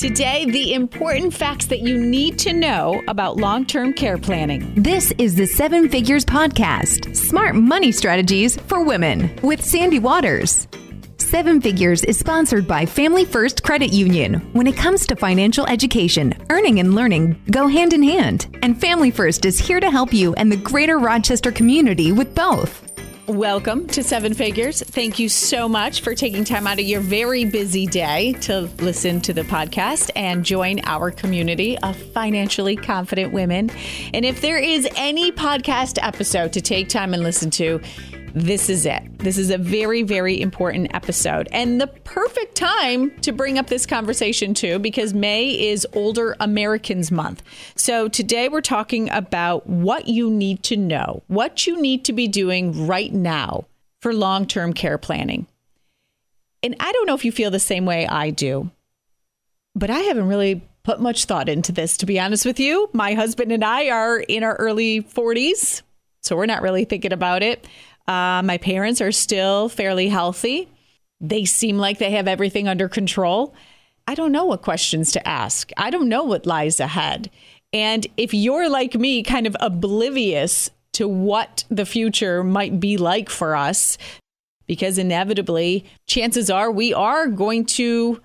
Today, the important facts that you need to know about long term care planning. This is the Seven Figures Podcast Smart Money Strategies for Women with Sandy Waters. Seven Figures is sponsored by Family First Credit Union. When it comes to financial education, earning and learning go hand in hand, and Family First is here to help you and the greater Rochester community with both. Welcome to Seven Figures. Thank you so much for taking time out of your very busy day to listen to the podcast and join our community of financially confident women. And if there is any podcast episode to take time and listen to, this is it. This is a very, very important episode and the perfect time to bring up this conversation too, because May is Older Americans Month. So today we're talking about what you need to know, what you need to be doing right now for long term care planning. And I don't know if you feel the same way I do, but I haven't really put much thought into this, to be honest with you. My husband and I are in our early 40s, so we're not really thinking about it. Uh, my parents are still fairly healthy. They seem like they have everything under control. I don't know what questions to ask. I don't know what lies ahead. And if you're like me, kind of oblivious to what the future might be like for us, because inevitably, chances are we are going to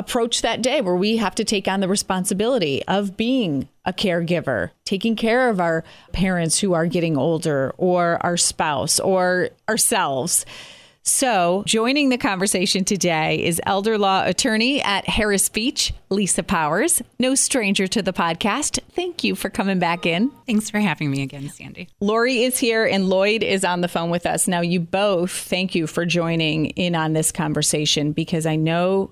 approach that day where we have to take on the responsibility of being a caregiver, taking care of our parents who are getting older, or our spouse, or ourselves. So, joining the conversation today is elder law attorney at Harris Beach, Lisa Powers, no stranger to the podcast. Thank you for coming back in. Thanks for having me again, Sandy. Lori is here and Lloyd is on the phone with us. Now, you both, thank you for joining in on this conversation because I know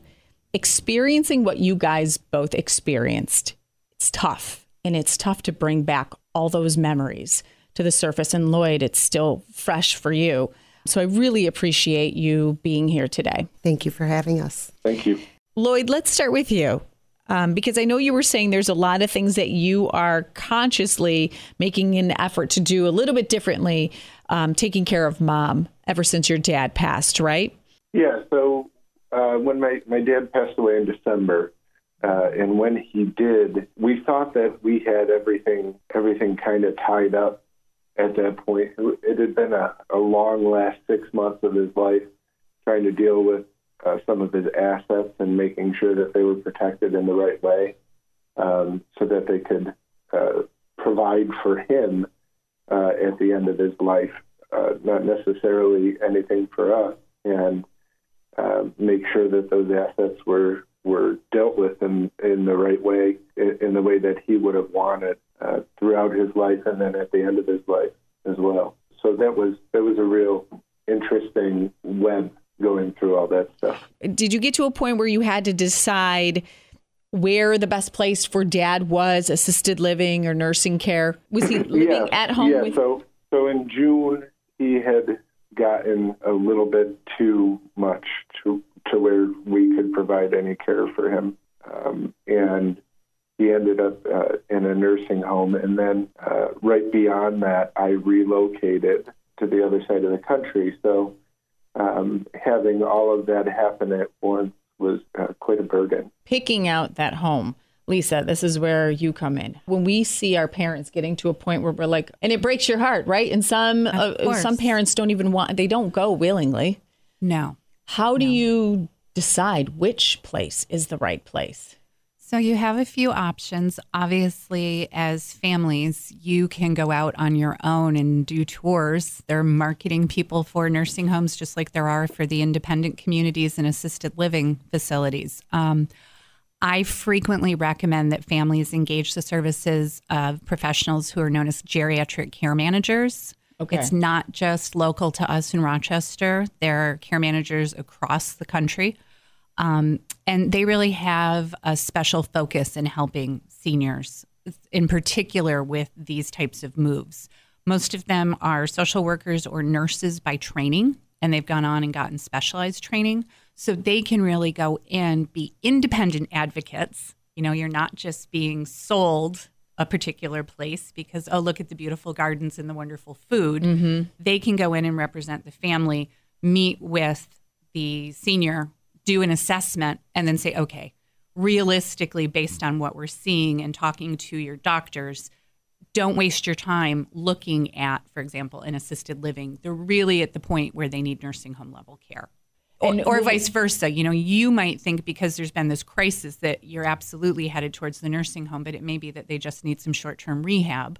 experiencing what you guys both experienced, it's tough. And it's tough to bring back all those memories to the surface. And Lloyd, it's still fresh for you. So I really appreciate you being here today. Thank you for having us. Thank you. Lloyd, let's start with you. Um, because I know you were saying there's a lot of things that you are consciously making an effort to do a little bit differently, um, taking care of mom ever since your dad passed, right? Yeah. So uh, when my, my dad passed away in December, uh, and when he did, we thought that we had everything everything kind of tied up at that point. It had been a, a long last six months of his life trying to deal with uh, some of his assets and making sure that they were protected in the right way um, so that they could uh, provide for him uh, at the end of his life, uh, not necessarily anything for us. And uh, make sure that those assets were were dealt with in in the right way, in, in the way that he would have wanted uh, throughout his life, and then at the end of his life as well. So that was that was a real interesting web going through all that stuff. Did you get to a point where you had to decide? where the best place for dad was assisted living or nursing care was he living yeah, at home yeah with so so in june he had gotten a little bit too much to to where we could provide any care for him, um, and he ended up uh, in a nursing home. And then uh, right beyond that, I relocated to the other side of the country. So um, having all of that happen at once was uh, quite a burden. picking out that home Lisa, this is where you come in. When we see our parents getting to a point where we're like, and it breaks your heart, right? And some uh, some parents don't even want, they don't go willingly. No. How do you decide which place is the right place? So you have a few options. Obviously, as families, you can go out on your own and do tours. There are marketing people for nursing homes, just like there are for the independent communities and assisted living facilities. Um, I frequently recommend that families engage the services of professionals who are known as geriatric care managers. Okay. It's not just local to us in Rochester. There are care managers across the country. Um, and they really have a special focus in helping seniors, in particular with these types of moves. Most of them are social workers or nurses by training, and they've gone on and gotten specialized training. So they can really go in, be independent advocates. You know, you're not just being sold a particular place because, oh, look at the beautiful gardens and the wonderful food. Mm-hmm. They can go in and represent the family, meet with the senior, do an assessment, and then say, okay, realistically, based on what we're seeing and talking to your doctors, don't waste your time looking at, for example, an assisted living. They're really at the point where they need nursing home level care. Or, or vice versa. You know, you might think because there's been this crisis that you're absolutely headed towards the nursing home, but it may be that they just need some short term rehab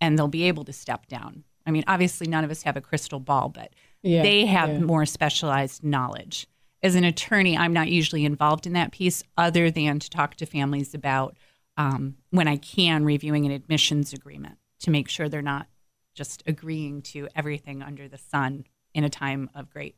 and they'll be able to step down. I mean, obviously, none of us have a crystal ball, but Yeah, they have yeah. more specialized knowledge. As an attorney, I'm not usually involved in that piece other than to talk to families about um, when I can reviewing an admissions agreement to make sure they're not just agreeing to everything under the sun in a time of great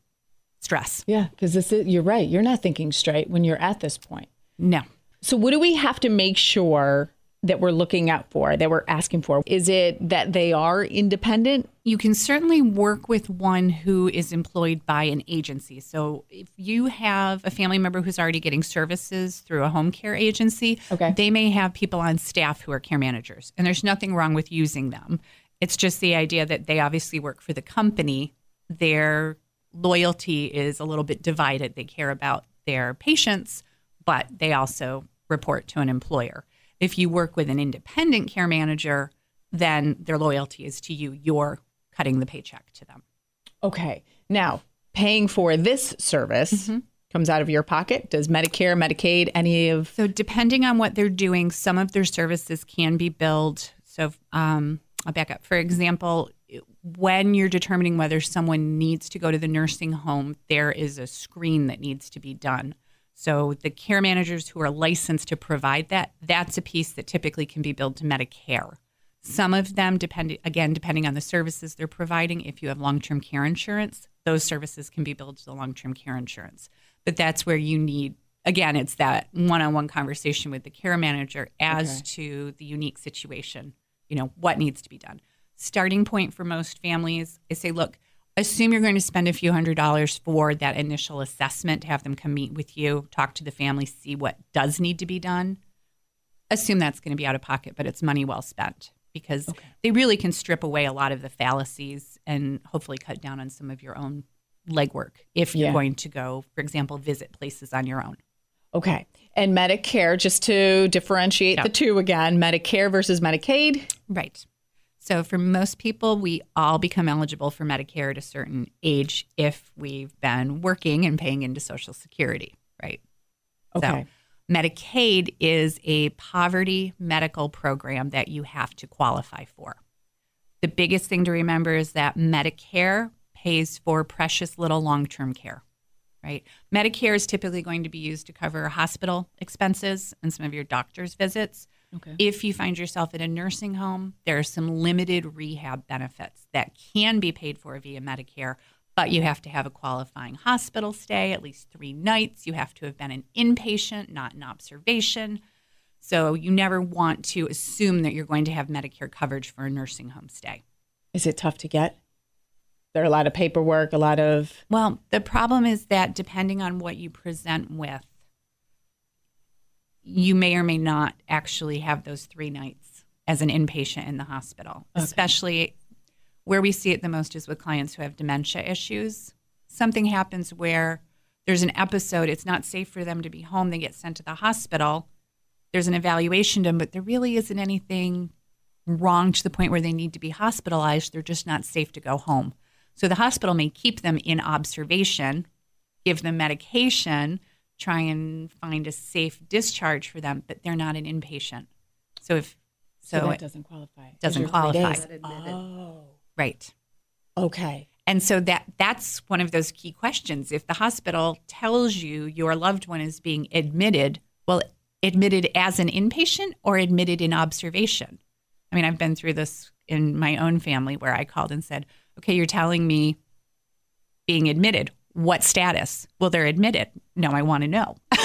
stress. Yeah, because this is, you're right. You're not thinking straight when you're at this point. No. So, what do we have to make sure that we're looking out for, that we're asking for? Is it that they are independent? You can certainly work with one who is employed by an agency. So if you have a family member who's already getting services through a home care agency, Okay. they may have people on staff who are care managers, and there's nothing wrong with using them. It's just the idea that they obviously work for the company. Their loyalty is a little bit divided. They care about their patients, but they also report to an employer. If you work with an independent care manager, then their loyalty is to you. You're cutting the paycheck to them. Okay. Now, paying for this service comes out of your pocket. Does Medicare, Medicaid, any of So, depending on what they're doing, some of their services can be billed. So, um, I'll back up. For example, when you're determining whether someone needs to go to the nursing home, there is a screen that needs to be done. So, the care managers who are licensed to provide that, that's a piece that typically can be billed to Medicare. Some of them, depend again, depending on the services they're providing, if you have long term care insurance, those services can be billed to the long term care insurance. But that's where you need, again, it's that one on one conversation with the care manager as to the unique situation, you know, what needs to be done. Starting point for most families is say, look, assume you're going to spend a few hundred dollars for that initial assessment to have them come meet with you, talk to the family, see what does need to be done assume that's going to be out of pocket, but it's money well spent because they really can strip away a lot of the fallacies and hopefully cut down on some of your own legwork if you're Yeah. going to go, for example, visit places on your own. Okay. And Medicare, just to differentiate Yeah. the two again, Medicare versus Medicaid. Right. So for most people, we all become eligible for Medicare at a certain age if we've been working and paying into Social Security, right? Okay. So Medicaid is a poverty medical program that you have to qualify for. The biggest thing to remember is that Medicare pays for precious little long term care, right? Medicare is typically going to be used to cover hospital expenses and some of your doctor's visits. Okay. If you find yourself in a nursing home, there are some limited rehab benefits that can be paid for via Medicare, but you have to have a qualifying hospital stay, at least three nights. You have to have been an inpatient, not an observation. So you never want to assume that you're going to have Medicare coverage for a nursing home stay. Is it tough to get? There are a lot of paperwork, a lot of. Well, the problem is that depending on what you present with, you may or may not actually have those three nights as an inpatient in the hospital, especially where we see it the most is with clients who have dementia issues. Something happens where there's an episode, it's not safe for them to be home, they get sent to the hospital. There's an evaluation done, but there really isn't anything wrong to the point where they need to be hospitalized. They're just not safe to go home. So the hospital may keep them in observation, give them medication, try and find a safe discharge for them, but they're not an inpatient. So if so, that it doesn't qualify. doesn't Those are three qualify. Oh. right. Okay. And so that that's one of those key questions. If the hospital tells you your loved one is being admitted, well, admitted as an inpatient or admitted in observation. I mean, I've been through this in my own family where I called and said, "Okay, you're telling me being admitted. What status? Well, they're admitted. No, I want to know.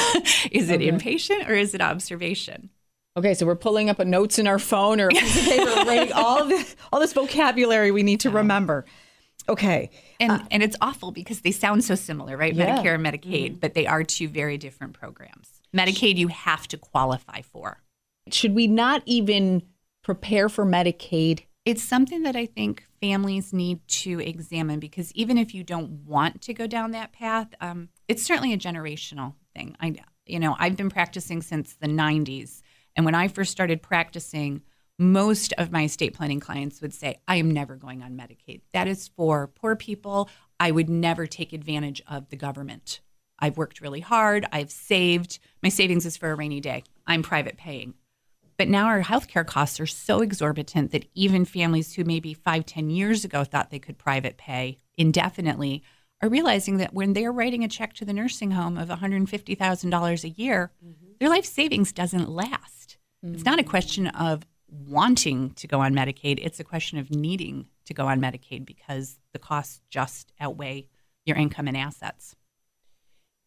is it Okay. inpatient or is it observation?" Okay, so we're pulling up a notes in our phone or a piece of paper, writing all this, all this vocabulary we need to remember. Okay. And uh, and it's awful because they sound so similar, right? Yeah. Medicare and Medicaid, mm-hmm. but they are two very different programs. Medicaid you have to qualify for. Should we not even prepare for Medicaid? It's something that I think families need to examine because even if you don't want to go down that path, um, it's certainly a generational thing. I You know, I've been practicing since the 90s. And when I first started practicing, most of my estate planning clients would say, I am never going on Medicaid. That is for poor people. I would never take advantage of the government. I've worked really hard. I've saved. My savings is for a rainy day. I'm private paying. But now our healthcare costs are so exorbitant that even families who maybe five, ten years ago thought they could private pay indefinitely are realizing that when they're writing a check to the nursing home of $150,000 a year, mm-hmm. their life savings doesn't last. Mm-hmm. It's not a question of wanting to go on Medicaid, it's a question of needing to go on Medicaid because the costs just outweigh your income and assets.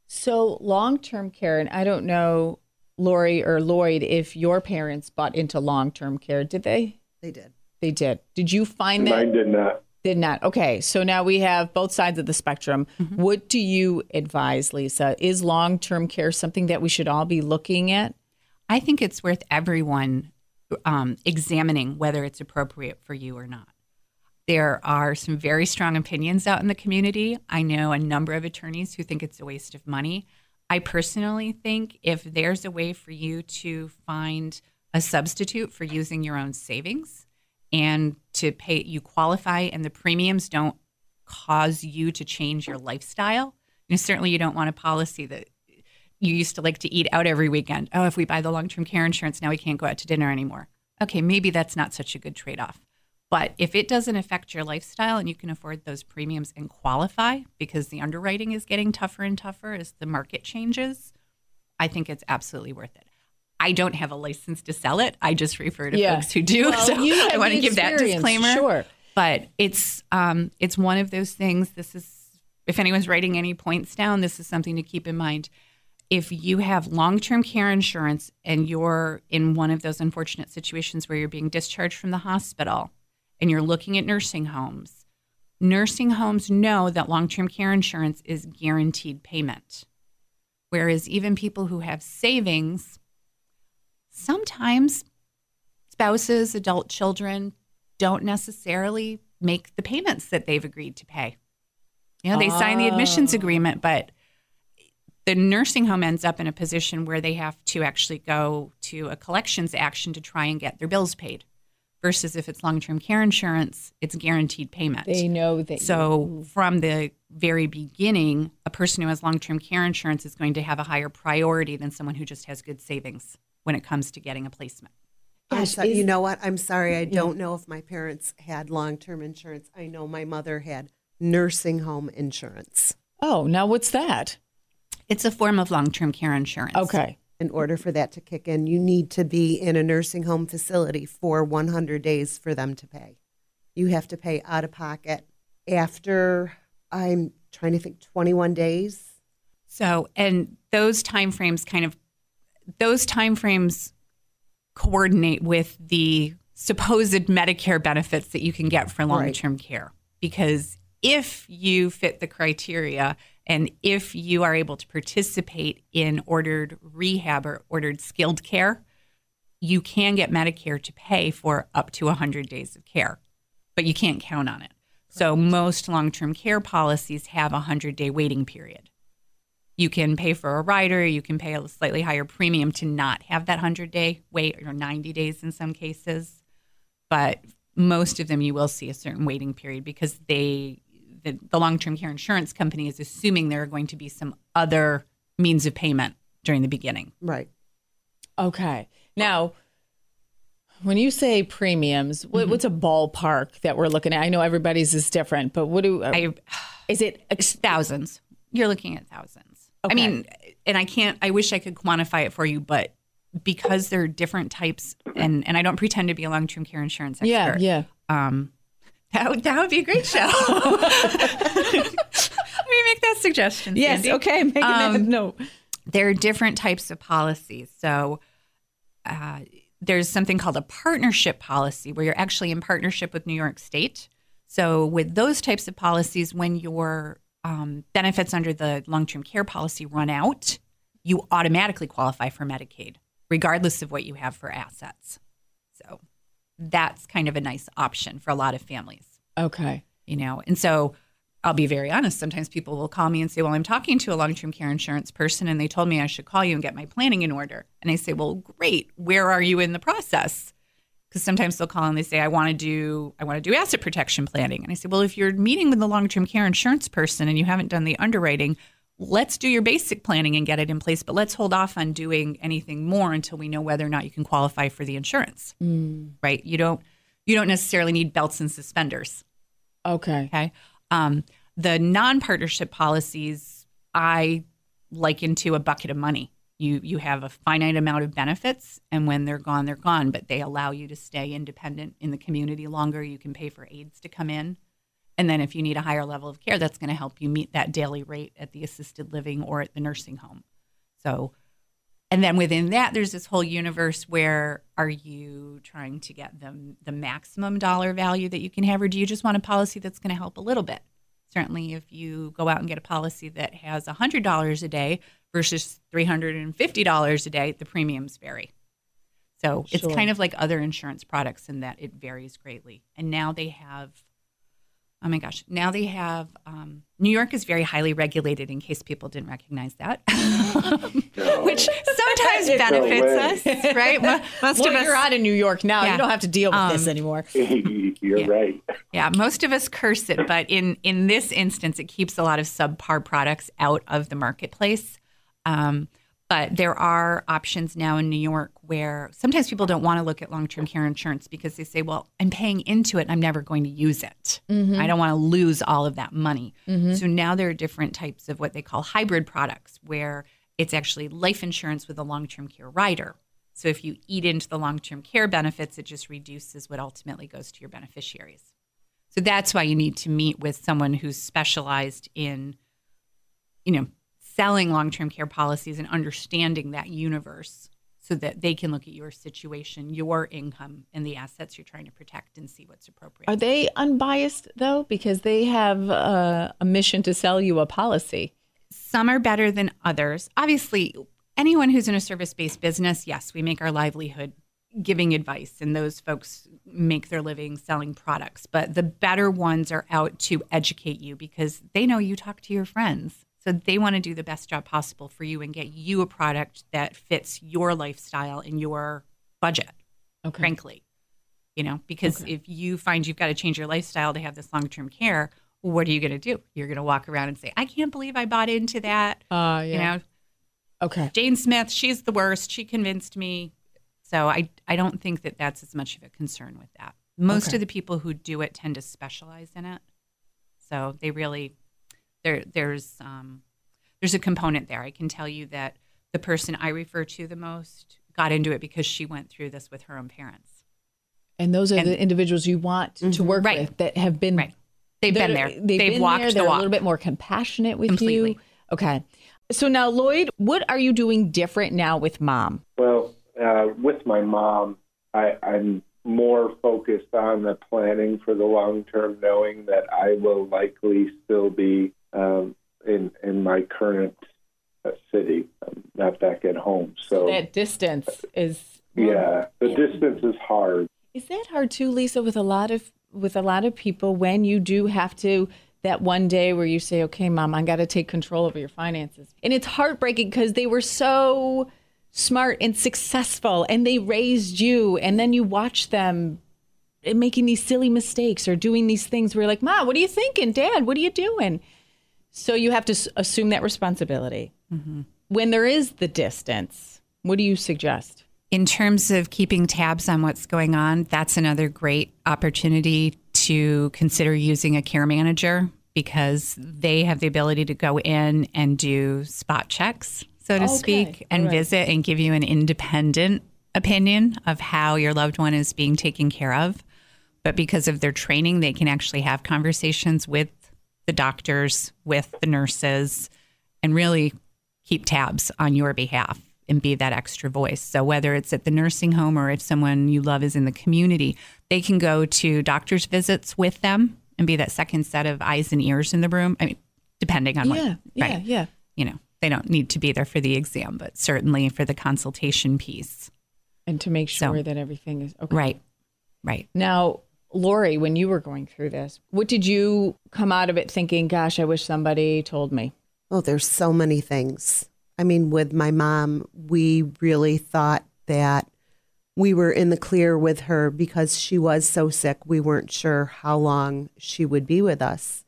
So, long term care, and I don't know Lori or Lloyd, if your parents bought into long term care, did they? They did. They did. Did you find that? Mine did not. Did not. Okay. So now we have both sides of the spectrum. Mm-hmm. What do you advise, Lisa? Is long term care something that we should all be looking at? I think it's worth everyone um, examining whether it's appropriate for you or not. There are some very strong opinions out in the community. I know a number of attorneys who think it's a waste of money. I personally think if there's a way for you to find a substitute for using your own savings and to pay, you qualify, and the premiums don't cause you to change your lifestyle. You know, certainly, you don't want a policy that you used to like to eat out every weekend. Oh, if we buy the long term care insurance, now we can't go out to dinner anymore. Okay, maybe that's not such a good trade off. But if it doesn't affect your lifestyle and you can afford those premiums and qualify because the underwriting is getting tougher and tougher as the market changes, I think it's absolutely worth it. I don't have a license to sell it. I just refer to yeah. folks who do. Well, so I want to give that disclaimer. Sure. But it's um, it's one of those things. This is if anyone's writing any points down, this is something to keep in mind. If you have long term care insurance and you're in one of those unfortunate situations where you're being discharged from the hospital, and you're looking at nursing homes, nursing homes know that long term care insurance is guaranteed payment. Whereas even people who have savings, sometimes spouses, adult children don't necessarily make the payments that they've agreed to pay. You know, they oh. sign the admissions agreement, ah. but the nursing home ends up in a position where they have to actually go to a collections action to try and get their bills paid versus if it's long-term care insurance, it's guaranteed payment. They know that. So you... from the very beginning, a person who has long-term care insurance is going to have a higher priority than someone who just has good savings when it comes to getting a placement. Gosh, you know what? I'm sorry. I mm-hmm. don't know if my parents had long-term insurance. I know my mother had nursing home insurance. Oh, now what's that? It's a form of long-term care insurance. Okay in order for that to kick in, you need to be in a nursing home facility for 100 days for them to pay. You have to pay out of pocket after I'm trying to think 21 days. So, and those timeframes kind of those timeframes coordinate with the supposed Medicare benefits that you can get for long-term right. care because if you fit the criteria and if you are able to participate in ordered rehab or ordered skilled care, you can get Medicare to pay for up to 100 days of care, but you can't count on it. So most long-term care policies have a 100-day waiting period. You can pay for a rider, you can pay a slightly higher premium to not have that 100-day wait or 90 days in some cases. But most of them you will see a certain waiting period because they the, the long term care insurance company is assuming there are going to be some other means of payment during the beginning. Right. Okay. Now, when you say premiums, mm-hmm. what's a ballpark that we're looking at? I know everybody's is different, but what do uh, I, is it ex- thousands? You're looking at thousands. Okay. I mean, and I can't. I wish I could quantify it for you, but because there are different types, and and I don't pretend to be a long term care insurance expert. Yeah, yeah. Um, that would, that would be a great show. Let me make that suggestion. Yes, Sandy. okay. Make um, no. There are different types of policies. So uh, there's something called a partnership policy where you're actually in partnership with New York State. So with those types of policies, when your um, benefits under the long-term care policy run out, you automatically qualify for Medicaid, regardless of what you have for assets. That's kind of a nice option for a lot of families. Okay. You know, and so I'll be very honest. Sometimes people will call me and say, Well, I'm talking to a long term care insurance person and they told me I should call you and get my planning in order. And I say, Well, great. Where are you in the process? Because sometimes they'll call and they say, I want to do I want to do asset protection planning. And I say, Well, if you're meeting with the long term care insurance person and you haven't done the underwriting, let's do your basic planning and get it in place, but let's hold off on doing anything more until we know whether or not you can qualify for the insurance. Right? You don't you don't necessarily need belts and suspenders. Okay. Okay. Um, the non-partnership policies I liken to a bucket of money. You you have a finite amount of benefits, and when they're gone, they're gone. But they allow you to stay independent in the community longer. You can pay for aides to come in, and then if you need a higher level of care, that's going to help you meet that daily rate at the assisted living or at the nursing home. So, and then within that, there's this whole universe where are you trying to get them the maximum dollar value that you can have, or do you just want a policy that's going to help a little bit? Certainly, if you go out and get a policy that has $100 a day versus $350 a day, the premiums vary. So it's kind of like other insurance products in that it varies greatly. And now they have, oh my gosh, now they have, um, New York is very highly regulated in case people didn't recognize that, which sometimes way. benefits us, right? Mo- Most Well, of us, you're out of New York now. Yeah. You don't have to deal with this Um, anymore. You're Yeah. right. Yeah, most of us curse it, but in in this instance, it keeps a lot of subpar products out of the marketplace. Um, but there are options now in New York where sometimes people don't want to look at long term care insurance because they say, "Well, I'm paying into it, and I'm never going to use it. Mm-hmm. I don't want to lose all of that money." Mm-hmm. So now there are different types of what they call hybrid products, where it's actually life insurance with a long term care rider. So if you eat into the long term care benefits, it just reduces what ultimately goes to your beneficiaries. So that's why you need to meet with someone who's specialized in, you know, selling long term care policies and understanding that universe so that they can look at your situation, your income, and the assets you're trying to protect and see what's appropriate. Are they unbiased though? Because they have uh, a mission to sell you a policy. Some are better than others. Obviously, anyone who's in a service based business, yes, we make our livelihood giving advice, and those folks make their living selling products. But the better ones are out to educate you because they know you talk to your friends. So they want to do the best job possible for you and get you a product that fits your lifestyle and your budget, Okay. frankly. You know, because if you find you've got to change your lifestyle to have this long term care, what are you going to do? You're going to walk around and say, I can't believe I bought into that. Uh, You know, Okay. Jane Smith, she's the worst. She convinced me. So I, I don't think that that's as much of a concern with that. Most Okay. of the people who do it tend to specialize in it. So they really, there, there's, um, there's a component there. I can tell you that the person I refer to the most got into it because she went through this with her own parents. And those are And- the individuals you want to work Right. with that have been Right. They've been they're- there. They've, been walked there. the They're a walk. little bit more compassionate with Completely. you. Okay. So now, Lloyd, what are you doing different now with mom? Well, uh, with my mom, I, I'm more focused on the planning for the long term, knowing that I will likely still be um, in in my current uh, city, um, not back at home. So that distance is yeah, the distance is hard. Is that hard too, Lisa? With a lot of with a lot of people, when you do have to that one day where you say, "Okay, mom, I got to take control over your finances," and it's heartbreaking because they were so smart and successful, and they raised you, and then you watch them making these silly mistakes or doing these things where you're like, "Mom, what are you thinking? Dad, what are you doing?" So you have to assume that responsibility. Mm-hmm. When there is the distance, what do you suggest? in terms of keeping tabs on what's going on, that's another great opportunity to consider using a care manager because they have the ability to go in and do spot checks, so to Okay, speak, and right. visit and give you an independent opinion of how your loved one is being taken care of. But because of their training, they can actually have conversations with the doctors, with the nurses, and really keep tabs on your behalf and be that extra voice. So whether it's at the nursing home or if someone you love is in the community, they can go to doctor's visits with them and be that second set of eyes and ears in the room. I mean, depending on Yeah, what, yeah, right. yeah. You know, they don't need to be there for the exam, but certainly for the consultation piece. And to make So- sure that everything is okay. Right. Right. Now, Lori, when you were going through this, what did you come out of it thinking, gosh, I wish somebody told me? Oh, there's so many things. I mean, with my mom, we really thought that we were in the clear with her because she was so sick. We weren't sure how long she would be with us.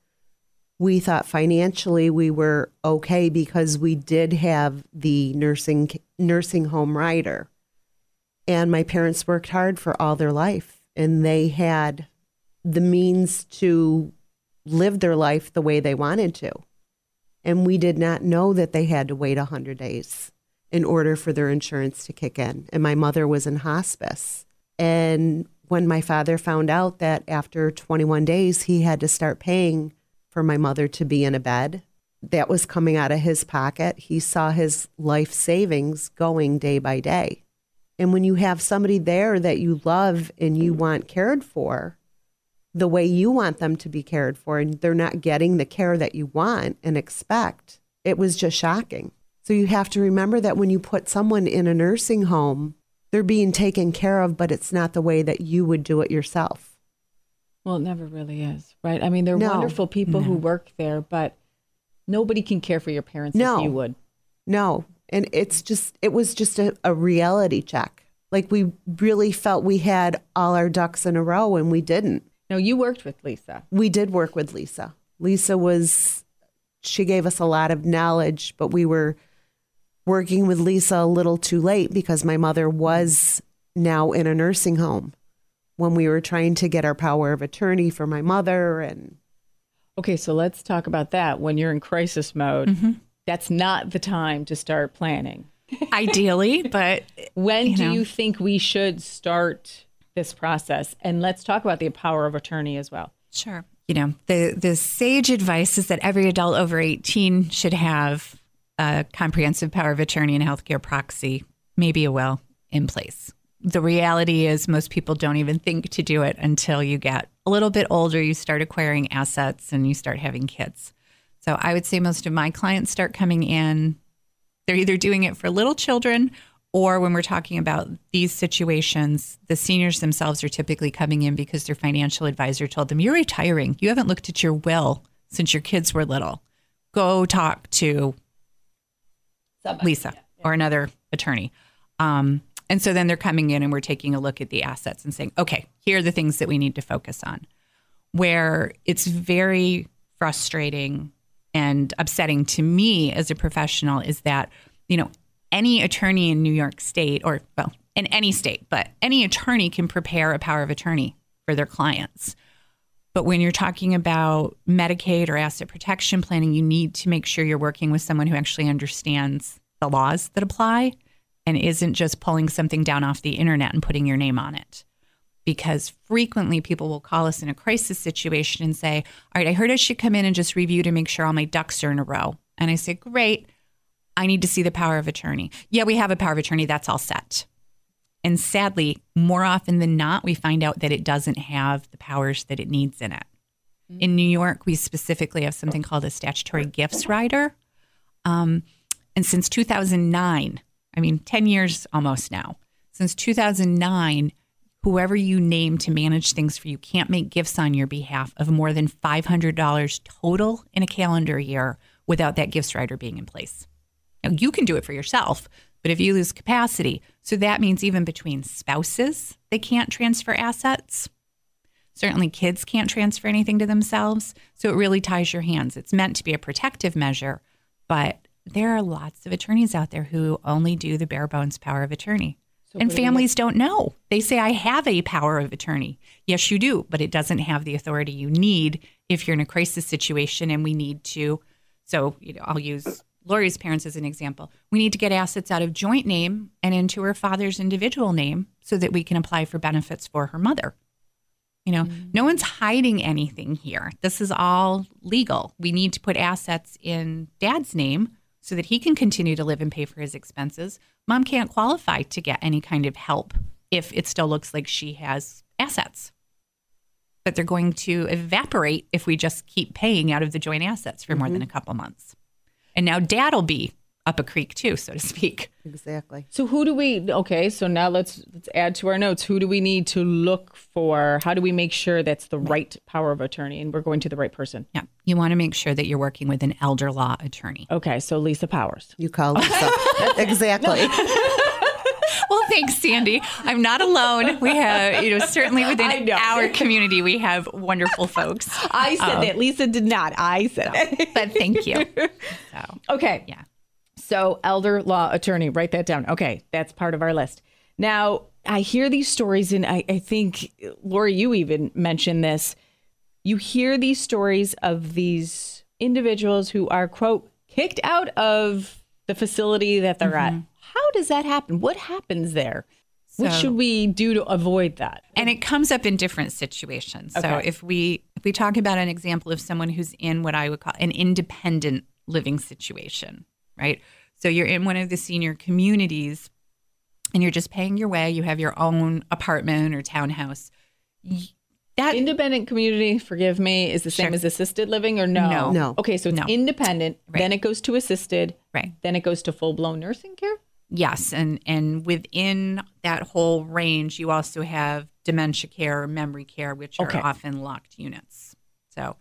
We thought financially we were okay because we did have the nursing nursing home rider. And my parents worked hard for all their life and they had the means to live their life the way they wanted to. And we did not know that they had to wait 100 days in order for their insurance to kick in. And my mother was in hospice. And when my father found out that after 21 days he had to start paying for my mother to be in a bed, that was coming out of his pocket. He saw his life savings going day by day. And when you have somebody there that you love and you want cared for, the way you want them to be cared for, and they're not getting the care that you want and expect, it was just shocking. So you have to remember that when you put someone in a nursing home, they're being taken care of, but it's not the way that you would do it yourself. Well, it never really is, right? I mean, they're No. wonderful people who work there, but nobody can care for your parents No. as you would. No. And it's just, it was just a, a reality check. Like we really felt we had all our ducks in a row and we didn't. No, you worked with Lisa. We did work with Lisa. Lisa was, she gave us a lot of knowledge, but we were working with Lisa a little too late because my mother was now in a nursing home when we were trying to get our power of attorney for my mother and Okay, so let's talk about that. When you're in crisis mode, Mm-hmm. That's not the time to start planning. Ideally, but When You do know. you think we should start this process? And let's talk about the power of attorney as well. Sure. You know, the the sage advice is that every adult over 18 should have a comprehensive power of attorney and healthcare proxy, maybe a will in place. The reality is most people don't even think to do it until you get a little bit older, you start acquiring assets and you start having kids. So I would say most of my clients start coming in they're either doing it for little children or when we're talking about these situations, the seniors themselves are typically coming in because their financial advisor told them, You're retiring. You haven't looked at your will since your kids were little. Go talk to Lisa or another attorney. Um, and so then they're coming in and we're taking a look at the assets and saying, okay, here are the things that we need to focus on. Where it's very frustrating and upsetting to me as a professional is that, you know, any attorney in New York State or, well, in any state, but any attorney can prepare a power of attorney for their clients. But when you're talking about Medicaid or asset protection planning, you need to make sure you're working with someone who actually understands the laws that apply and isn't just pulling something down off the internet and putting your name on it. Because frequently people will call us in a crisis situation and say, All right, I heard I should come in and just review to make sure all my ducks are in a row. And I say, Great. I need to see the power of attorney. Yeah, we have a power of attorney. That's all set. And sadly, more often than not, we find out that it doesn't have the powers that it needs in it. In New York, we specifically have something called a statutory gifts rider. Um, and since 2009, I mean, 10 years almost now, since 2009, whoever you name to manage things for you can't make gifts on your behalf of more than $500 total in a calendar year without that gifts rider being in place. Now, you can do it for yourself, but if you lose capacity, so that means even between spouses, they can't transfer assets. Certainly, kids can't transfer anything to themselves. So it really ties your hands. It's meant to be a protective measure, but there are lots of attorneys out there who only do the bare bones power of attorney. And families don't know. They say, I have a power of attorney. Yes, you do, but it doesn't have the authority you need if you're in a crisis situation and we need to. So, you know, I'll use Lori's parents as an example. We need to get assets out of joint name and into her father's individual name so that we can apply for benefits for her mother. You know, no one's hiding anything here. This is all legal. We need to put assets in dad's name so that he can continue to live and pay for his expenses. Mom can't qualify to get any kind of help if it still looks like she has assets. But they're going to evaporate if we just keep paying out of the joint assets for more than mm-hmm. a couple months. And now dad'll be up a creek too, so to speak. Exactly. So who do we? Okay, so now let's let's add to our notes. Who do we need to look for? How do we make sure that's the right power of attorney and we're going to the right person? Yeah, you want to make sure that you're working with an elder law attorney. Okay, so Lisa Powers. You call Lisa. exactly. Well, thanks, Sandy. I'm not alone. We have, you know, certainly within know. our community, we have wonderful folks. I said um, that. Lisa did not. I said it. But thank you. So, Okay. yeah. So, elder law attorney, write that down. Okay, that's part of our list. Now, I hear these stories, and I, I think, Lori, you even mentioned this. You hear these stories of these individuals who are, quote, kicked out of the facility that they're at. Mm-hmm. How does that happen? What happens there? what should we do to avoid that? and it comes up in different situations. So if we if we talk about an example of someone who's in what I would call an independent living situation, right? So you're in one of the senior communities and you're just paying your way, you have your own apartment or townhouse. That Independent community, forgive me, is the same as assisted living or no? No. No. Okay, so it's No. independent, Right. then it goes to assisted, right. then it goes to full blown nursing care? Yes, and and within that whole range, you also have dementia care, memory care, which are Okay. often locked units. So,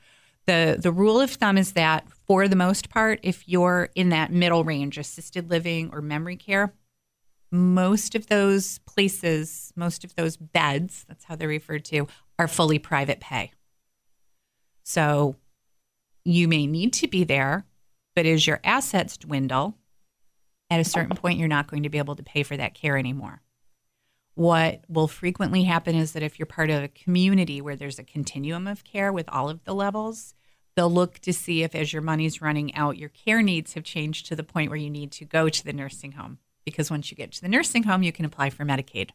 the the rule of thumb is that for the most part, if you're in that middle range, assisted living or memory care, most of those places, most of those beds, that's how they're referred to, are fully private pay. So, you may need to be there, but as your assets dwindle, at a certain point, you're not going to be able to pay for that care anymore. What will frequently happen is that if you're part of a community where there's a continuum of care with all of the levels, they'll look to see if, as your money's running out, your care needs have changed to the point where you need to go to the nursing home. Because once you get to the nursing home, you can apply for Medicaid.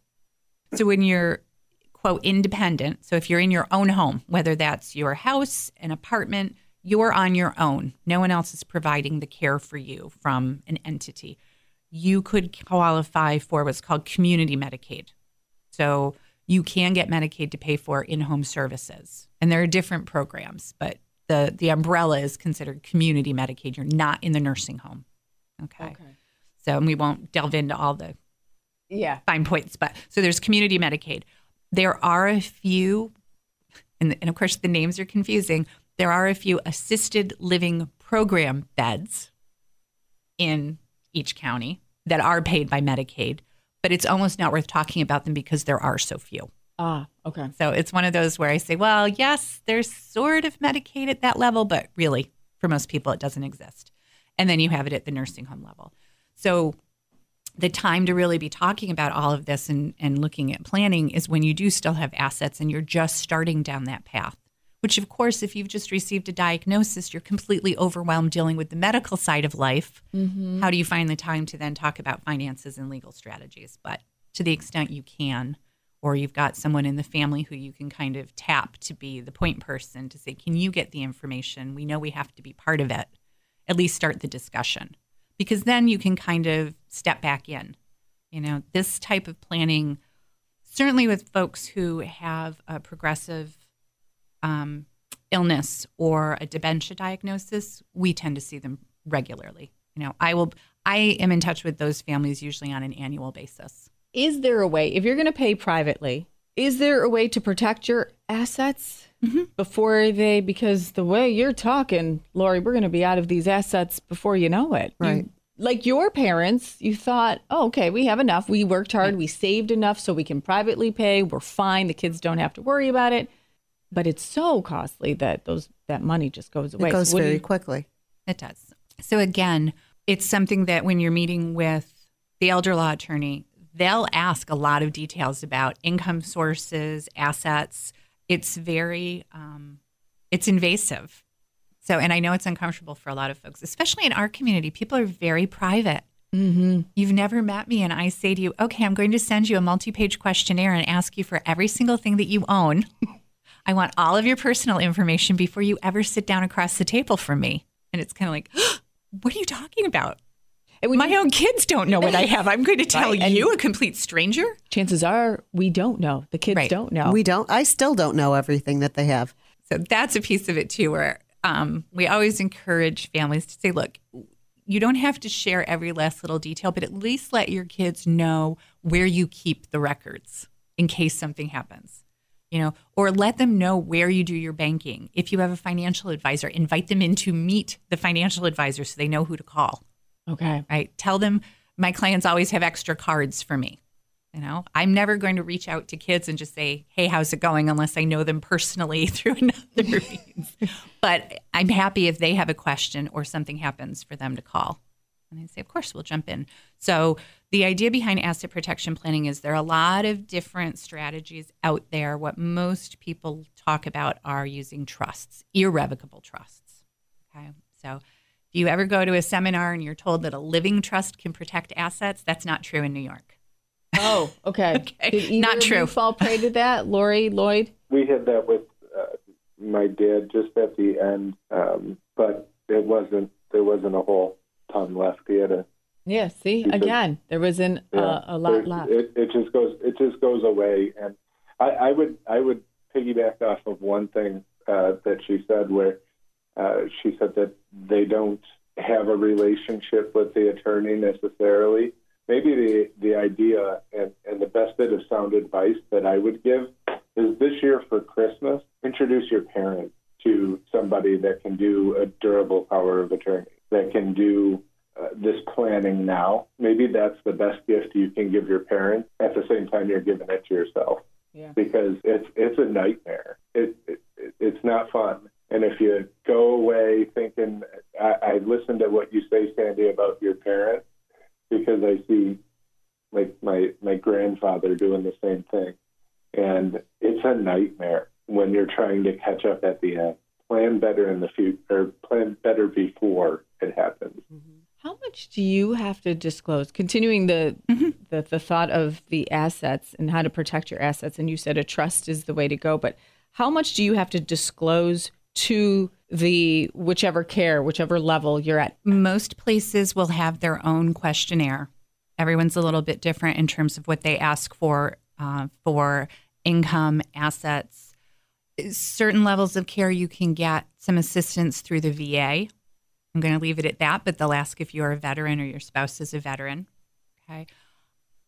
So when you're, quote, independent, so if you're in your own home, whether that's your house, an apartment, you're on your own. No one else is providing the care for you from an entity. You could qualify for what's called community Medicaid. So you can get Medicaid to pay for in-home services. And there are different programs, but the the umbrella is considered community Medicaid. You're not in the nursing home. Okay. So and we won't delve into all the Yeah. fine points, but so there's community Medicaid. There are a few, and, and of course the names are confusing. There are a few assisted living program beds in each county that are paid by Medicaid, but it's almost not worth talking about them because there are so few. Ah, okay. So it's one of those where I say, well, yes, there's sort of Medicaid at that level, but really, for most people, it doesn't exist. And then you have it at the nursing home level. So the time to really be talking about all of this and, and looking at planning is when you do still have assets and you're just starting down that path. Which, of course, if you've just received a diagnosis, you're completely overwhelmed dealing with the medical side of life. How do you find the time to then talk about finances and legal strategies? But to the extent you can, or you've got someone in the family who you can kind of tap to be the point person to say, Can you get the information? We know we have to be part of it. At least start the discussion because then you can kind of step back in. You know, this type of planning, certainly with folks who have a progressive um, illness or a dementia diagnosis, we tend to see them regularly. You know, I will, I am in touch with those families usually on an annual basis. Is there a way, if you're going to pay privately, is there a way to protect your assets mm-hmm. before they, because the way you're talking, Lori, we're going to be out of these assets before you know it. You- Right. like your parents, you thought, oh, okay, we have enough. We worked hard. We saved enough so we can privately pay. We're fine. The kids don't have to worry about it. But it's so costly that those that money just goes away. It goes what do very you- quickly. It does. So again, it's something that when you're meeting with the elder law attorney, they'll ask a lot of details about income sources, assets. It's very, um, it's invasive. So, and I know it's uncomfortable for a lot of folks, especially in our community. People are very private. Mm-hmm. You've never met me, and I say to you, okay, I'm going to send you a multi page questionnaire and ask you for every single thing that you own. I want all of your personal information before you ever sit down across the table from me. And it's kind of like, what are you talking about? And when My you- own kids don't know what I have. I'm going to tell Right, you, a complete stranger. chances are we don't know. The kids Right. don't know. We don't. I still don't know everything that they have. So that's a piece of it too, where um, we always encourage families to say, look, you don't have to share every last little detail, but at least let your kids know where you keep the records in case something happens. You know, or let them know where you do your banking. If you have a financial advisor, invite them in to meet the financial advisor so they know who to call. Okay. I Tell them my clients always have extra cards for me. You know, I'm never going to reach out to kids and just say, "Hey, how's it going?" unless I know them personally through another means. But I'm happy if they have a question or something happens for them to call, and they say, "Of course, we'll jump in." So the idea behind asset protection planning is there are a lot of different strategies out there. What most people talk about are using trusts, irrevocable trusts. Okay, so if you ever go to a seminar and you're told that a living trust can protect assets, that's not true in New York. Oh, okay. Okay. Not of you true. fall prey to that, Lori Lloyd? We had that with uh, my dad just at the end, um, but it wasn't. There wasn't a whole ton left. He had a Yeah. See, Because- again, there wasn't Yeah, uh, a lot left. It, it just goes it just goes away, and I, I would I would piggyback off of one thing uh, that she said, where uh, she said that they don't have a relationship with the attorney necessarily. Maybe the the idea and, and the best bit of sound advice that I would give is this year for Christmas, introduce your parents to somebody that can do a durable power of attorney, that can do uh, this planning now. Maybe that's the best gift you can give your parents at the same time you're giving it to yourself. Yeah. Because it's it's a nightmare. It, it it's not fun. And if you go away thinking, I, I listened to what you say, Sandy, about your parents, because I see like my my grandfather doing the same thing, and it's a nightmare when you're trying to catch up at the end. Plan better in the future, or plan better before it happens. Mm-hmm. How much do you have to disclose? Continuing the, mm-hmm. the the thought of the assets and how to protect your assets, and you said a trust is the way to go. But how much do you have to disclose to the whichever care, whichever level you're at? Most places will have their own questionnaire. Everyone's a little bit different in terms of what they ask for uh, for income, assets. Certain levels of care you can get some assistance through the VA. I'm going to leave it at that, but they'll ask if you're a veteran or your spouse is a veteran. Okay.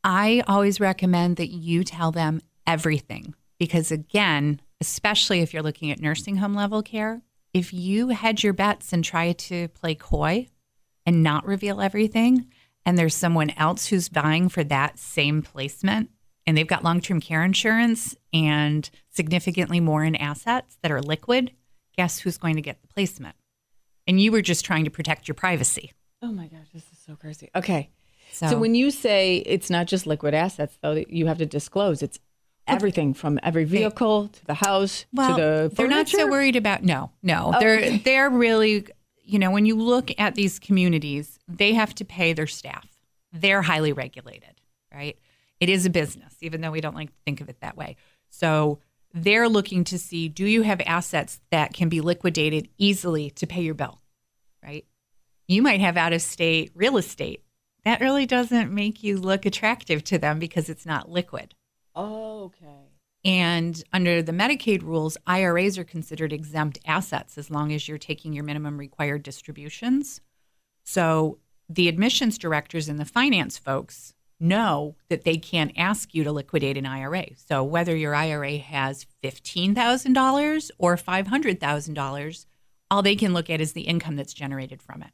I always recommend that you tell them everything because, again, especially if you're looking at nursing home level care, if you hedge your bets and try to play coy and not reveal everything, and there's someone else who's vying for that same placement, and they've got long term care insurance and significantly more in assets that are liquid, guess who's going to get the placement? And you were just trying to protect your privacy. Oh my gosh, this is so crazy. Okay. So, So, when you say it's not just liquid assets, though, you have to disclose it's everything from every vehicle to the house well, to the furniture? they're not so worried about no, no. Oh, they're okay. they're really, you know, when you look at these communities, they have to pay their staff. They're highly regulated, right? It is a business, even though we don't like to think of it that way. So they're looking to see do you have assets that can be liquidated easily to pay your bill, right? You might have out of state real estate. That really doesn't make you look attractive to them because it's not liquid. Oh, okay. And under the Medicaid rules, IRAs are considered exempt assets as long as you're taking your minimum required distributions. So the admissions directors and the finance folks know that they can't ask you to liquidate an IRA. So whether your IRA has $15,000 or $500,000, all they can look at is the income that's generated from it.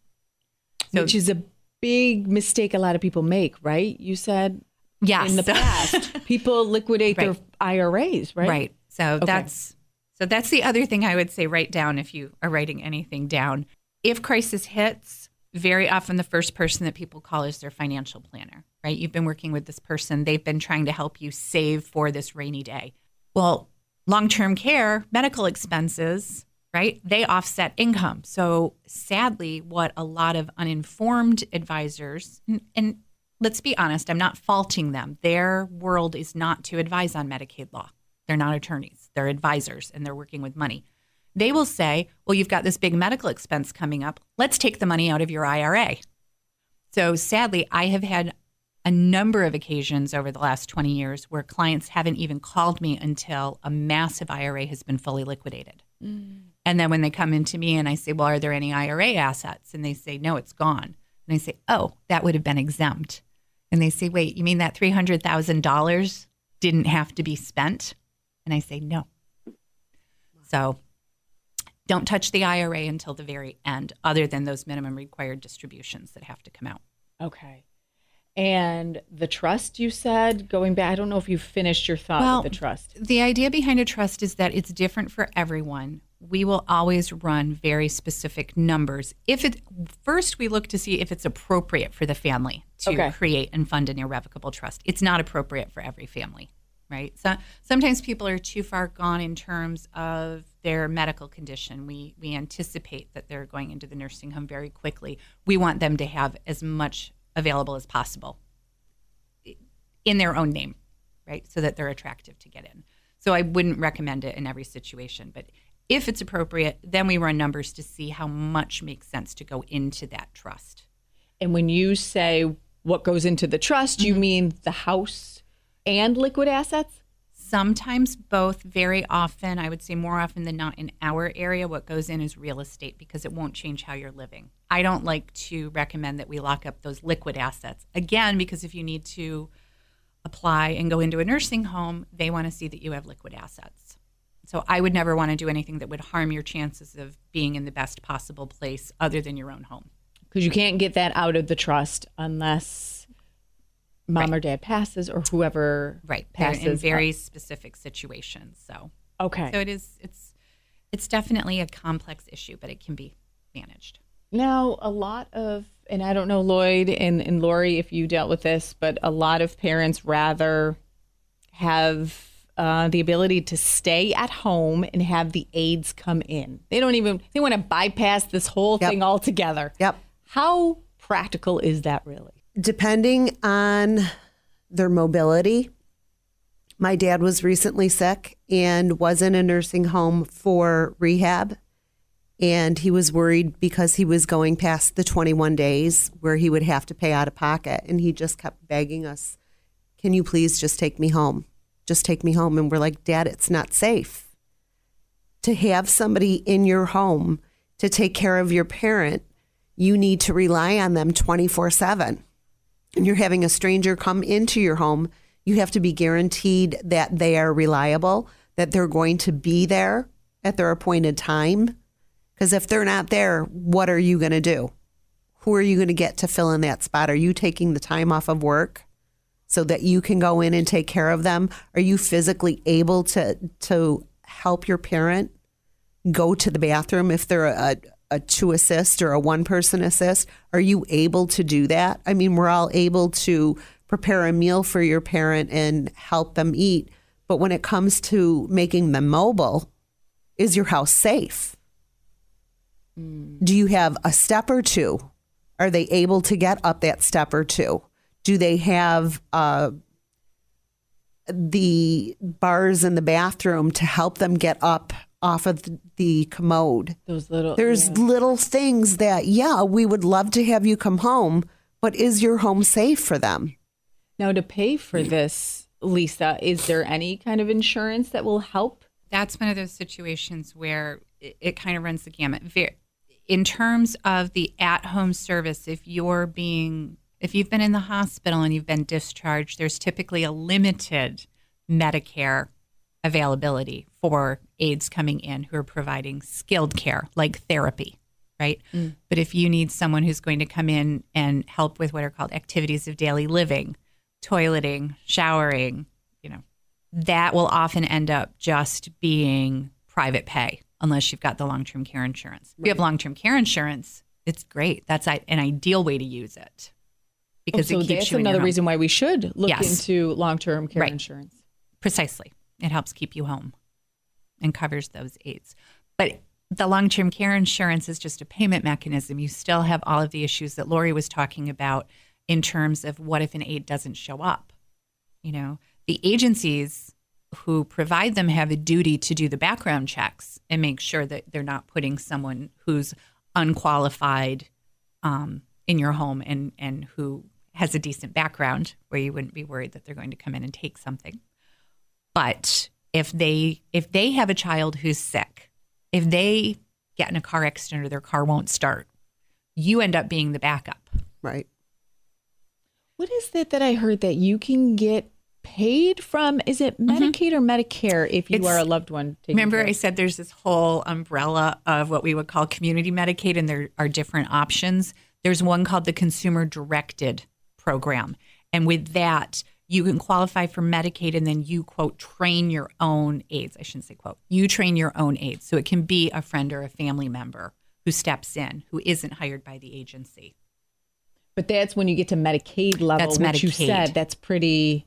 So- Which is a big mistake a lot of people make, right? You said Yes. in the past, people liquidate their IRAs, right? Right. So that's so that's the other thing I would say write down if you are writing anything down. If crisis hits, very often the first person that people call is their financial planner, right? You've been working with this person, they've been trying to help you save for this rainy day. Well, long-term care, medical expenses, right? They offset income. So sadly, what a lot of uninformed advisors and, and let's be honest, I'm not faulting them. Their world is not to advise on Medicaid law. They're not attorneys, they're advisors and they're working with money. They will say, Well, you've got this big medical expense coming up. Let's take the money out of your IRA. So sadly, I have had a number of occasions over the last 20 years where clients haven't even called me until a massive IRA has been fully liquidated. Mm. And then when they come into me and I say, Well, are there any IRA assets? And they say, No, it's gone. And I say, oh, that would have been exempt. And they say, wait, you mean that $300,000 didn't have to be spent? And I say, no. So don't touch the IRA until the very end, other than those minimum required distributions that have to come out. Okay. And the trust you said, going back, I don't know if you finished your thought Well, with the trust. The idea behind a trust is that it's different for everyone. We will always run very specific numbers. If it first we look to see if it's appropriate for the family to Okay. create and fund an irrevocable trust. It's not appropriate for every family, right? So sometimes people are too far gone in terms of their medical condition. We we anticipate that they're going into the nursing home very quickly. We want them to have as much available as possible in their own name, right? So that they're attractive to get in. So I wouldn't recommend it in every situation, but if it's appropriate, then we run numbers to see how much makes sense to go into that trust. And when you say what goes into the trust, Mm-hmm. you mean the house and liquid assets? Sometimes both, very often, I would say more often than not in our area, what goes in is real estate because it won't change how you're living. I don't like to recommend that we lock up those liquid assets. Again, because if you need to apply and go into a nursing home, they want to see that you have liquid assets. So I would never want to do anything that would harm your chances of being in the best possible place other than your own home. Because you can't get that out of the trust unless mom or dad passes or whoever Right. They're passes. in very specific situations. So okay. So it is it's it's definitely a complex issue, but it can be managed. Now, a lot of, and I don't know, Lloyd and, and Lori, if you dealt with this, but a lot of parents rather have uh, the ability to stay at home and have the aides come in. They don't even, they want to bypass this whole Yep. thing altogether. Yep. How practical is that really? depending on their mobility. My dad was recently sick and was in a nursing home for rehab. And he was worried because he was going past the 21 days where he would have to pay out of pocket. And he just kept begging us, Can you please just take me home? Just take me home. And we're like, Dad, it's not safe to have somebody in your home to take care of your parent. You need to rely on them 24 7 and you're having a stranger come into your home, you have to be guaranteed that they are reliable, that they're going to be there at their appointed time. Because if they're not there, what are you going to do? Who are you going to get to fill in that spot? Are you taking the time off of work so that you can go in and take care of them? Are you physically able to to help your parent go to the bathroom if they're a, a two assist or a one person assist? Are you able to do that? I mean, we're all able to prepare a meal for your parent and help them eat. But when it comes to making them mobile, is your house safe? Mm. Do you have a step or two? Are they able to get up that step or two? Do they have uh, the bars in the bathroom to help them get up off of the, the commode? Those little, There's little things that, yeah, we would love to have you come home, but is your home safe for them? now to pay for this, Lisa, is there any kind of insurance that will help? That's one of those situations where it, it kind of runs the gamut. Ver- In terms of the at-home service, if you're being if you've been in the hospital and you've been discharged, there's typically a limited Medicare availability for aides coming in who are providing skilled care like therapy, right? Mm. But if you need someone who's going to come in and help with what are called activities of daily living, toileting, showering, you know, that will often end up just being private pay unless you've got the long-term care insurance. If you have long-term care insurance, it's great. That's an ideal way to use it because Oh, so it keeps that's you another home. reason why we should look Yes. into long-term care Right. insurance. Precisely. It helps keep you home and covers those aides. But the long term care insurance is just a payment mechanism. You still have all of the issues that Lori was talking about in terms of what if an aide doesn't show up. You know, the agencies who provide them have a duty to do the background checks and make sure that they're not putting someone who's unqualified um, in your home and, and who has a decent background where you wouldn't be worried that they're going to come in and take something. But if they if they have a child who's sick, if they get in a car accident or their car won't start, you end up being the backup. Right. What is it that I heard that you can get paid from? Is it mm-hmm. Medicaid or Medicare if you It's- are a loved one? taken Remember, care I said there's this whole umbrella of what we would call community Medicaid, and there are different options. There's one called the Consumer Directed Program. And with that, you can qualify for Medicaid and then you, quote, train your own aides. I shouldn't say, quote, you train your own aides. So it can be a friend or a family member who steps in, who isn't hired by the agency. but that's when you get to Medicaid level, That's which you Medicaid. said that's pretty.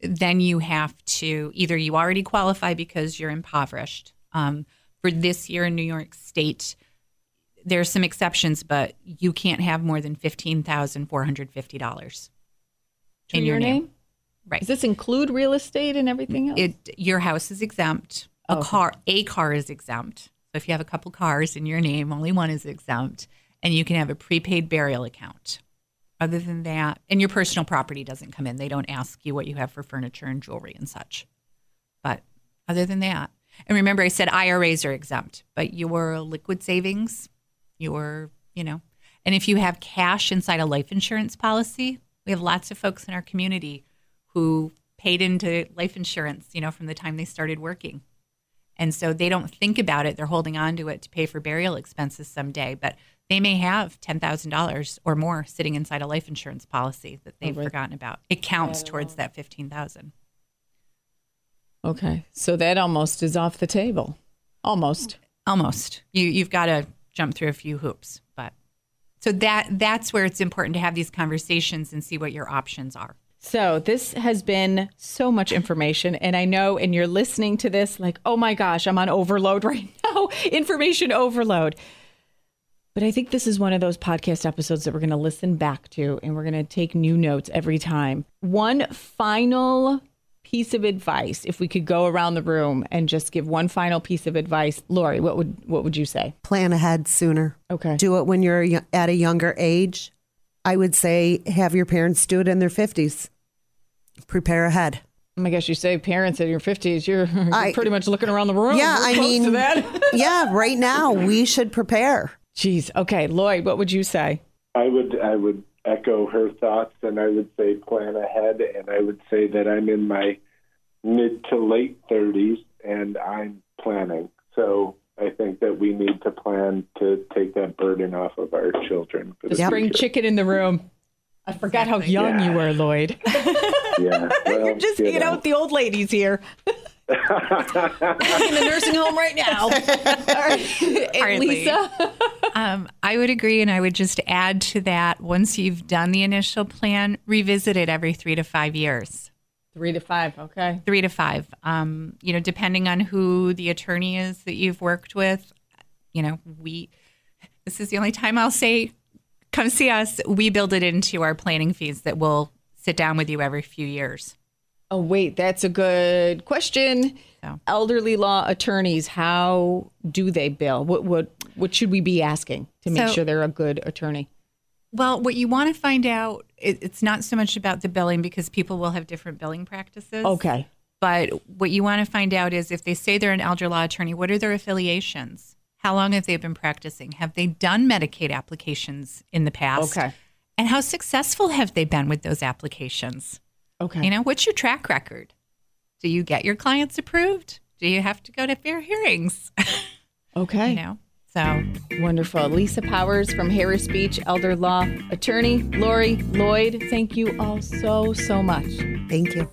then you have to either you already qualify because you're impoverished. Um, for this year in New York State, there's some exceptions, but you can't have more than fifteen thousand four hundred fifty dollars in your name? Right. Does this include real estate and everything else? It your house is exempt. A Okay. car a car is exempt. So if you have a couple cars in your name, only one is exempt, and you can have a prepaid burial account. Other than that, and your personal property doesn't come in. They don't ask you what you have for furniture and jewelry and such. But other than that, and remember, I said IRAs are exempt, but your liquid savings, your, you know, and if you have cash inside a life insurance policy, we have lots of folks in our community who paid into life insurance, you know, from the time they started working. And so they don't think about it. They're holding on to it to pay for burial expenses someday, but they may have $10,000 or more sitting inside a life insurance policy that they've right. forgotten about. It counts towards that 15,000. okay, so that almost is off the table. Almost. Almost. You you've got to jump through a few hoops, but so that that's where it's important to have these conversations and see what your options are. So this has been so much information, and I know, and you're listening to this like, oh my gosh, I'm on overload right now, information overload. But I think this is one of those podcast episodes that we're going to listen back to, and we're going to take new notes every time. One final piece of advice, if we could go around the room and just give one final piece of advice, Lori, what would what would you say? Plan ahead sooner. Okay. Do it when you're at a younger age. I would say have your parents do it in their 50s. Prepare ahead. Oh my gosh, you say parents in your 50s, you're, you're I- pretty much looking around the room. Yeah, I mean, that. yeah, right now we should prepare. Jeez. Okay, Lloyd, what would you say? I would I would echo her thoughts, and I would say plan ahead, and I would say that I'm in my mid to late 30s, and I'm planning. So I think that we need to plan to take that burden off of our children for The the spring chicken in the room. I forgot how young you were, Lloyd. Yeah, well, You're just you hanging know. out with the old ladies here. in the nursing home right now. All right. And Lisa? Um, I would agree, and I would just add to that once you've done the initial plan, revisit it every three to five years. Three to five. Okay. Three to five. Um, you know, depending on who the attorney is that you've worked with, you know, we, this is the only time I'll say, come see us. We build it into our planning fees that we'll sit down with you every few years. Oh, wait, that's a good question. So. Elderly law attorneys, how do they bill? What what what should we be asking to make So- sure they're a good attorney? Well, what you want to find out, it, it's not so much about the billing because people will have different billing practices. Okay. But what you want to find out is if they say they're an elder law attorney, what are their affiliations? How long have they been practicing? Have they done Medicaid applications in the past? Okay. And how successful have they been with those applications? Okay. You know, what's your track record? Do you get your clients approved? Do you have to go to fair hearings? okay. you know, so Wonderful. Lisa Powers from Harris Beach, elder law attorney. Lori Lloyd, thank you all so, so much. Thank you.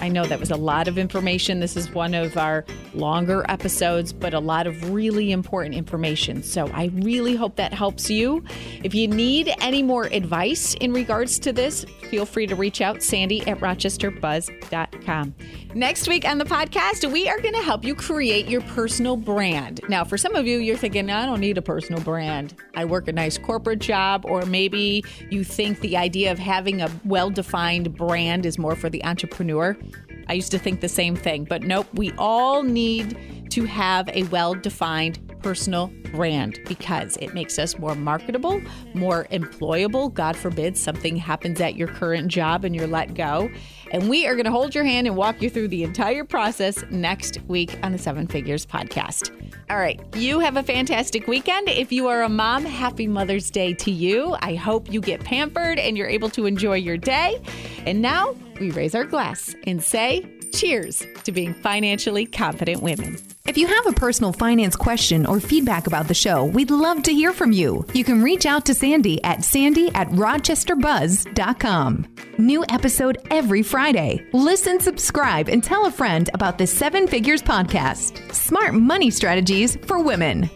I know that was a lot of information. This is one of our longer episodes, but a lot of really important information. So I really hope that helps you. If you need any more advice in regards to this, feel free to reach out, Sandy at rochesterbuzz.com. Next week on the podcast, we are going to help you create your personal brand. Now, for some of you, you're thinking, I don't need a personal brand. I work a nice corporate job, or maybe you think the idea of having a well defined brand is more for the entrepreneur. I used to think the same thing, but nope, we all need to have a well defined personal brand because it makes us more marketable, more employable. God forbid something happens at your current job and you're let go. And we are going to hold your hand and walk you through the entire process next week on the Seven Figures podcast. All right, you have a fantastic weekend. If you are a mom, happy Mother's Day to you. I hope you get pampered and you're able to enjoy your day. And now we raise our glass and say, Cheers to being financially confident women. If you have a personal finance question or feedback about the show, we'd love to hear from you. You can reach out to Sandy at sandy at rochesterbuzz.com. New episode every Friday. Listen, subscribe, and tell a friend about the Seven Figures Podcast Smart Money Strategies for Women.